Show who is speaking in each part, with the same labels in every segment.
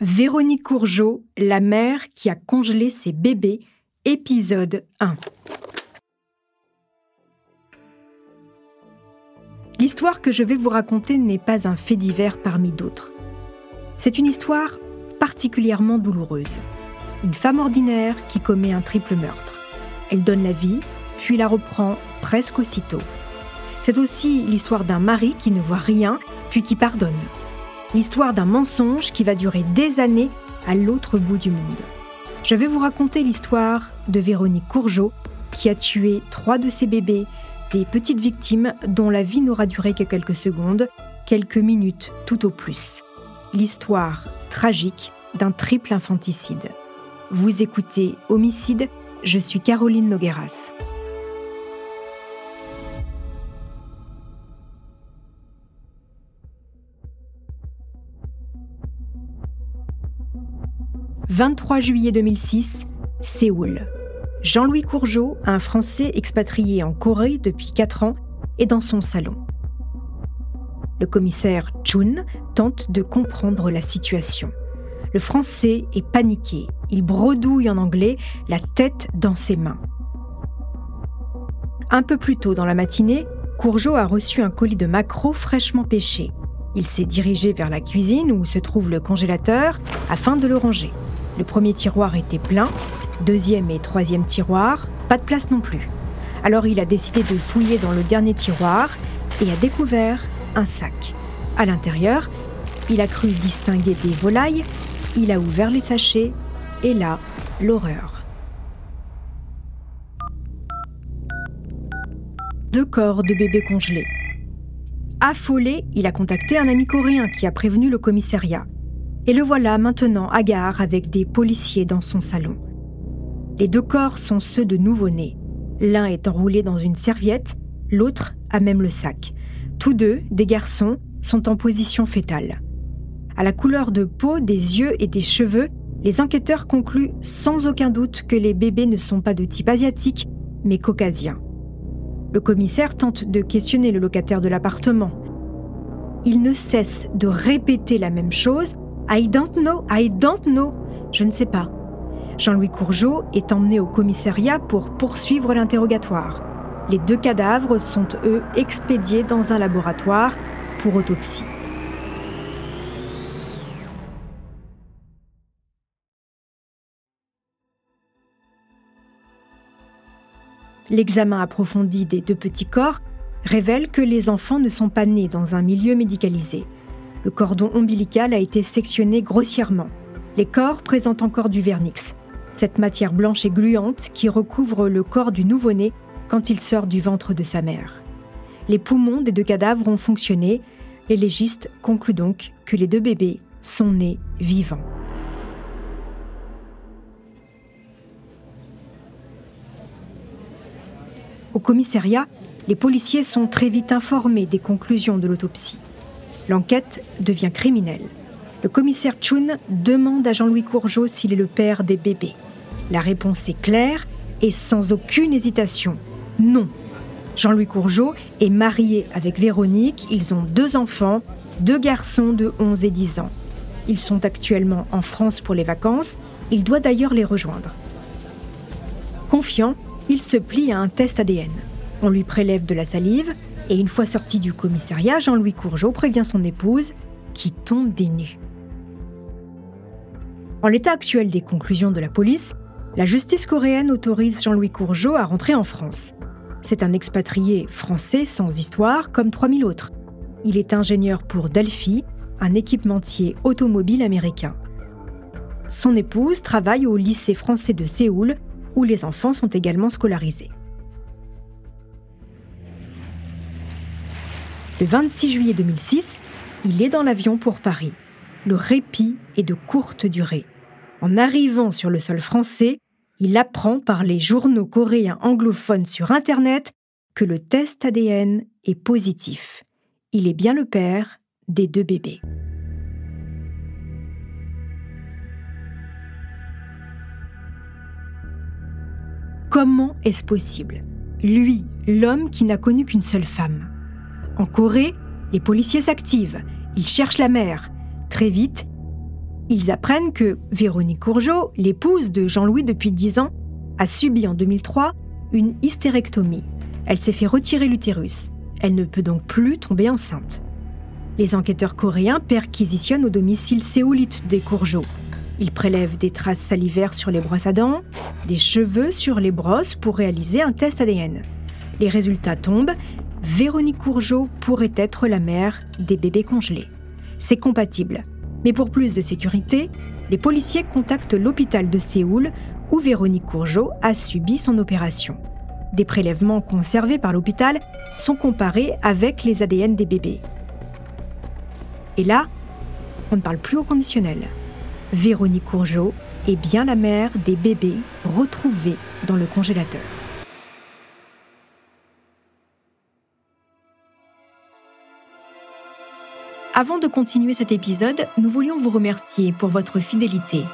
Speaker 1: Véronique Courgeot, la mère qui a congelé ses bébés, épisode 1. L'histoire que je vais vous raconter n'est pas un fait divers parmi d'autres. C'est une histoire particulièrement douloureuse. Une femme ordinaire qui commet un triple meurtre. Elle donne la vie, puis la reprend presque aussitôt. C'est aussi l'histoire d'un mari qui ne voit rien, puis qui pardonne. L'histoire d'un mensonge qui va durer des années à l'autre bout du monde. Je vais vous raconter l'histoire de Véronique Courgeot, qui a tué trois de ses bébés, des petites victimes dont la vie n'aura duré que quelques secondes, quelques minutes tout au plus. L'histoire tragique d'un triple infanticide. Vous écoutez Homicide, je suis Caroline Nogueras. 23 juillet 2006, Séoul. Jean-Louis Courgeot, un Français expatrié en Corée depuis 4 ans, est dans son salon. Le commissaire Chun tente de comprendre la situation. Le Français est paniqué. Il bredouille en anglais, la tête dans ses mains. Un peu plus tôt dans la matinée, Courgeot a reçu un colis de maquereaux fraîchement pêchés. Il s'est dirigé vers la cuisine où se trouve le congélateur afin de le ranger. Le premier tiroir était plein, deuxième et troisième tiroir, pas de place non plus. Alors il a décidé de fouiller dans le dernier tiroir et a découvert un sac. À l'intérieur, il a cru distinguer des volailles, il a ouvert les sachets et là, l'horreur. Deux corps de bébés congelés. Affolé, il a contacté un ami coréen qui a prévenu le commissariat. Et le voilà maintenant hagard avec des policiers dans son salon. Les deux corps sont ceux de nouveau-nés. L'un est enroulé dans une serviette, l'autre a même le sac. Tous deux, des garçons, sont en position fétale. À la couleur de peau, des yeux et des cheveux, les enquêteurs concluent sans aucun doute que les bébés ne sont pas de type asiatique, mais caucasien. Le commissaire tente de questionner le locataire de l'appartement. Il ne cesse de répéter la même chose I don't know, I. Je ne sais pas. Jean-Louis Courgeot est emmené au commissariat pour poursuivre l'interrogatoire. Les deux cadavres sont, eux, expédiés dans un laboratoire pour autopsie. L'examen approfondi des deux petits corps révèle que les enfants ne sont pas nés dans un milieu médicalisé. Le cordon ombilical a été sectionné grossièrement. Les corps présentent encore du vernix, cette matière blanche et gluante qui recouvre le corps du nouveau-né quand il sort du ventre de sa mère. Les poumons des deux cadavres ont fonctionné. Les légistes concluent donc que les deux bébés sont nés vivants. Au commissariat, les policiers sont très vite informés des conclusions de l'autopsie. L'enquête devient criminelle. Le commissaire Chun demande à Jean-Louis Courgeot s'il est le père des bébés. La réponse est claire et sans aucune hésitation. Non. Jean-Louis Courgeot est marié avec Véronique. Ils ont deux enfants, deux garçons de 11 et 10 ans. Ils sont actuellement en France pour les vacances. Il doit d'ailleurs les rejoindre. Confiant, il se plie à un test ADN. On lui prélève de la salive et une fois sorti du commissariat, Jean-Louis Courgeot prévient son épouse, qui tombe des nues. En l'état actuel des conclusions de la police, la justice coréenne autorise Jean-Louis Courgeot à rentrer en France. C'est un expatrié français sans histoire comme 3000 autres. Il est ingénieur pour Delphi, un équipementier automobile américain. Son épouse travaille au lycée français de Séoul, où les enfants sont également scolarisés. Le 26 juillet 2006, il est dans l'avion pour Paris. Le répit est de courte durée. En arrivant sur le sol français, il apprend par les journaux coréens anglophones sur Internet que le test ADN est positif. Il est bien le père des deux bébés. Comment est-ce possible? Lui, l'homme qui n'a connu qu'une seule femme. En Corée, les policiers s'activent. Ils cherchent la mère. Très vite, Ils apprennent que Véronique Courgeot, l'épouse de Jean-Louis depuis 10 ans, a subi en 2003 une hystérectomie. Elle s'est fait retirer l'utérus. Elle ne peut donc plus tomber enceinte. Les enquêteurs coréens perquisitionnent au domicile séoulite des Courgeot. Ils prélèvent des traces salivaires sur les brosses à dents, des cheveux sur les brosses pour réaliser un test ADN. Les résultats tombent. Véronique Courgeot pourrait être la mère des bébés congelés. C'est compatible. Mais pour plus de sécurité, les policiers contactent l'hôpital de Séoul où Véronique Courgeot a subi son opération. Des prélèvements conservés par l'hôpital sont comparés avec les ADN des bébés. Et là, on ne parle plus au conditionnel. Véronique Courgeot est bien la mère des bébés retrouvés dans le congélateur. Avant de continuer cet épisode, nous voulions vous remercier pour votre fidélité.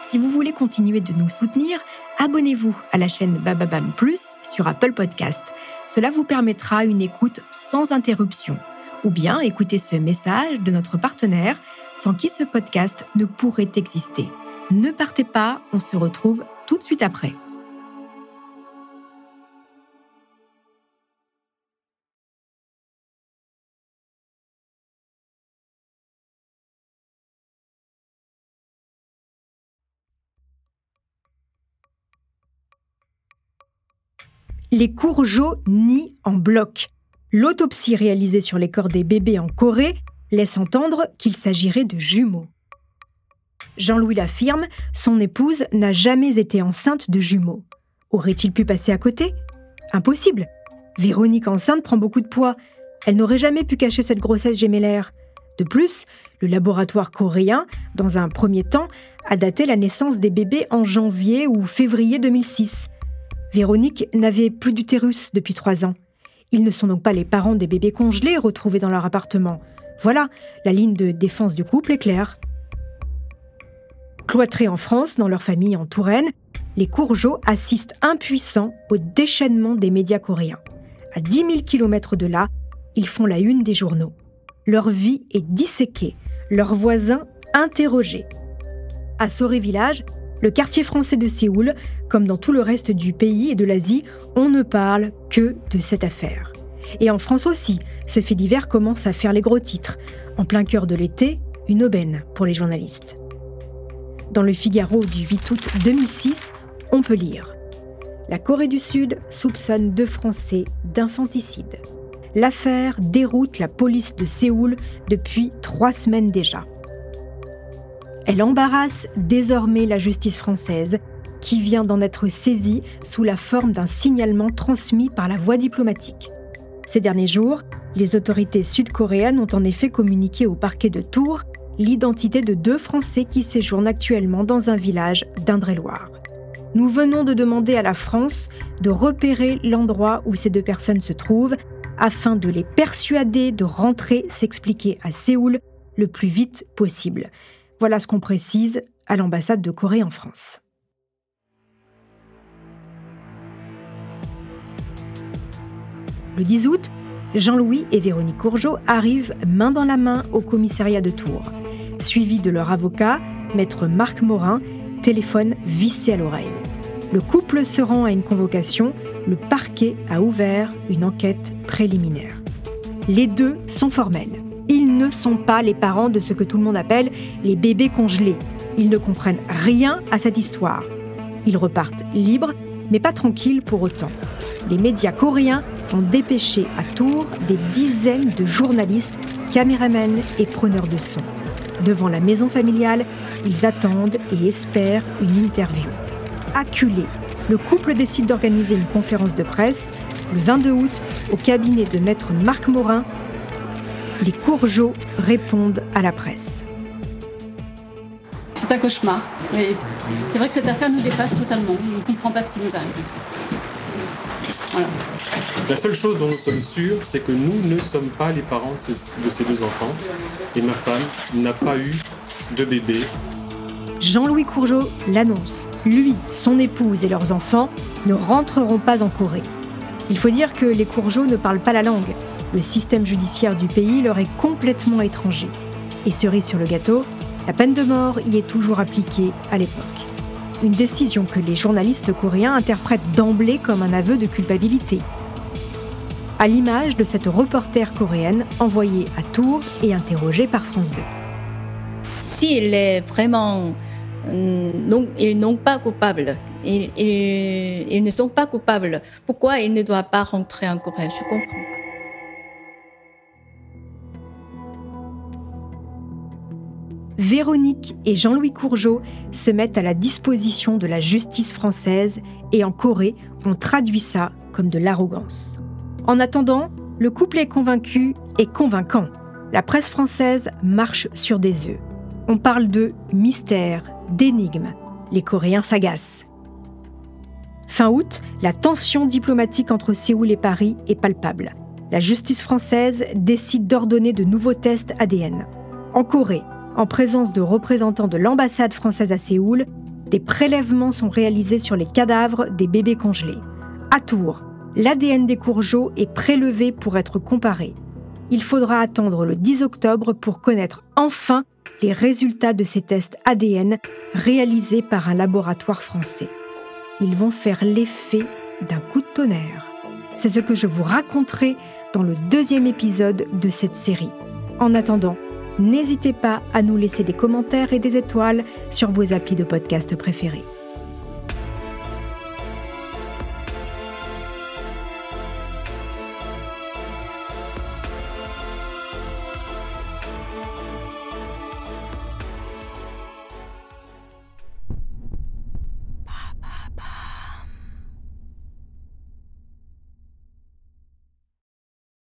Speaker 1: Si vous voulez continuer de nous soutenir, abonnez-vous à la chaîne Bababam Plus sur Apple Podcast. Cela vous permettra une écoute sans interruption. Ou bien écouter ce message de notre partenaire sans qui ce podcast ne pourrait exister. Ne partez pas, on se retrouve tout de suite après. Les courgeaux nient en bloc. L'autopsie réalisée sur les corps des bébés en Corée laisse entendre qu'il s'agirait de jumeaux. Jean-Louis l'affirme, son épouse n'a jamais été enceinte de jumeaux. Aurait-il pu passer à côté? Impossible. Véronique enceinte prend beaucoup de poids. Elle n'aurait jamais pu cacher cette grossesse gémellaire. De plus, le laboratoire coréen, dans un premier temps, a daté la naissance des bébés en janvier ou février 2006. Véronique n'avait plus d'utérus depuis trois ans. Ils ne sont donc pas les parents des bébés congelés retrouvés dans leur appartement. Voilà, la ligne de défense du couple est claire. Cloîtrés en France, dans leur famille en Touraine, les Courgeaux assistent impuissants au déchaînement des médias coréens. À 10 000 km de là, ils font la une des journaux. Leur vie est disséquée, leurs voisins interrogés. À Soré Village, le quartier français de Séoul, comme dans tout le reste du pays et de l'Asie, on ne parle que de cette affaire. Et en France aussi, ce fait divers commence à faire les gros titres. En plein cœur de l'été, une aubaine pour les journalistes. Dans le Figaro du 8 août 2006, on peut lire La Corée du Sud soupçonne deux Français d'infanticide. L'affaire déroute la police de Séoul depuis trois semaines déjà. Elle embarrasse désormais la justice française, qui vient d'en être saisie sous la forme d'un signalement transmis par la voie diplomatique. Ces derniers jours, les autorités sud-coréennes ont en effet communiqué au parquet de Tours l'identité de deux Français qui séjournent actuellement dans un village d'Indre-et-Loire. Nous venons de demander à la France de repérer l'endroit où ces deux personnes se trouvent afin de les persuader de rentrer s'expliquer à Séoul le plus vite possible. Voilà ce qu'on précise à l'ambassade de Corée en France. Le 10 août, Jean-Louis et Véronique Courgeot arrivent main dans la main au commissariat de Tours. Suivis de leur avocat, maître Marc Morin, téléphone vissé à l'oreille. Le couple se rend à une convocation, le parquet a ouvert une enquête préliminaire. Les deux sont formels ne sont pas les parents de ce que tout le monde appelle les bébés congelés. Ils ne comprennent rien à cette histoire. Ils repartent libres, mais pas tranquilles pour autant. Les médias coréens ont dépêché à Tours des dizaines de journalistes, caméramens et preneurs de son. Devant la maison familiale, ils attendent et espèrent une interview. Acculé, le couple décide d'organiser une conférence de presse le 22 août au cabinet de maître Marc Morin les Courgeaux répondent à la presse.
Speaker 2: C'est un cauchemar. c'est vrai que cette affaire nous dépasse totalement. On ne comprend pas ce qui nous arrive.
Speaker 3: La seule chose dont nous sommes sûrs, c'est que nous ne sommes pas les parents de ces, deux enfants. Et ma femme n'a pas eu de bébé.
Speaker 1: Jean-Louis Courgeot l'annonce. Lui, son épouse et leurs enfants ne rentreront pas en Corée. Il faut dire que les Courgeot ne parlent pas la langue. Le système judiciaire du pays leur est complètement étranger. Et cerise sur le gâteau, La peine de mort y est toujours appliquée à l'époque. Une décision que les journalistes coréens interprètent d'emblée comme un aveu de culpabilité. À l'image de cette reporter coréenne envoyée à Tours et interrogée par France 2.
Speaker 2: S'il est vraiment euh, non, ils n'ont pas coupable. Ils, ne sont pas coupables. Pourquoi ils ne doivent pas rentrer en Corée? Je comprends
Speaker 1: Véronique et Jean-Louis Courgeot se mettent à la disposition de la justice française et en Corée, on traduit ça comme de l'arrogance. En attendant, le couple est convaincu et convaincant. La presse française marche sur des œufs. On parle de mystère, d'énigmes. Les Coréens s'agacent. Fin août, la tension diplomatique entre Séoul et Paris est palpable. La justice française décide d'ordonner de nouveaux tests ADN. En Corée, en présence de représentants de l'ambassade française à Séoul, des prélèvements sont réalisés sur les cadavres des bébés congelés. À Tours, l'ADN des courgeaux est prélevé pour être comparé. Il faudra attendre le 10 octobre pour connaître enfin les résultats de ces tests ADN réalisés par un laboratoire français. Ils vont faire l'effet d'un coup de tonnerre. C'est ce que je vous raconterai dans le deuxième épisode de cette série. En attendant, n'hésitez pas à nous laisser des commentaires et des étoiles sur vos applis de podcast préférés.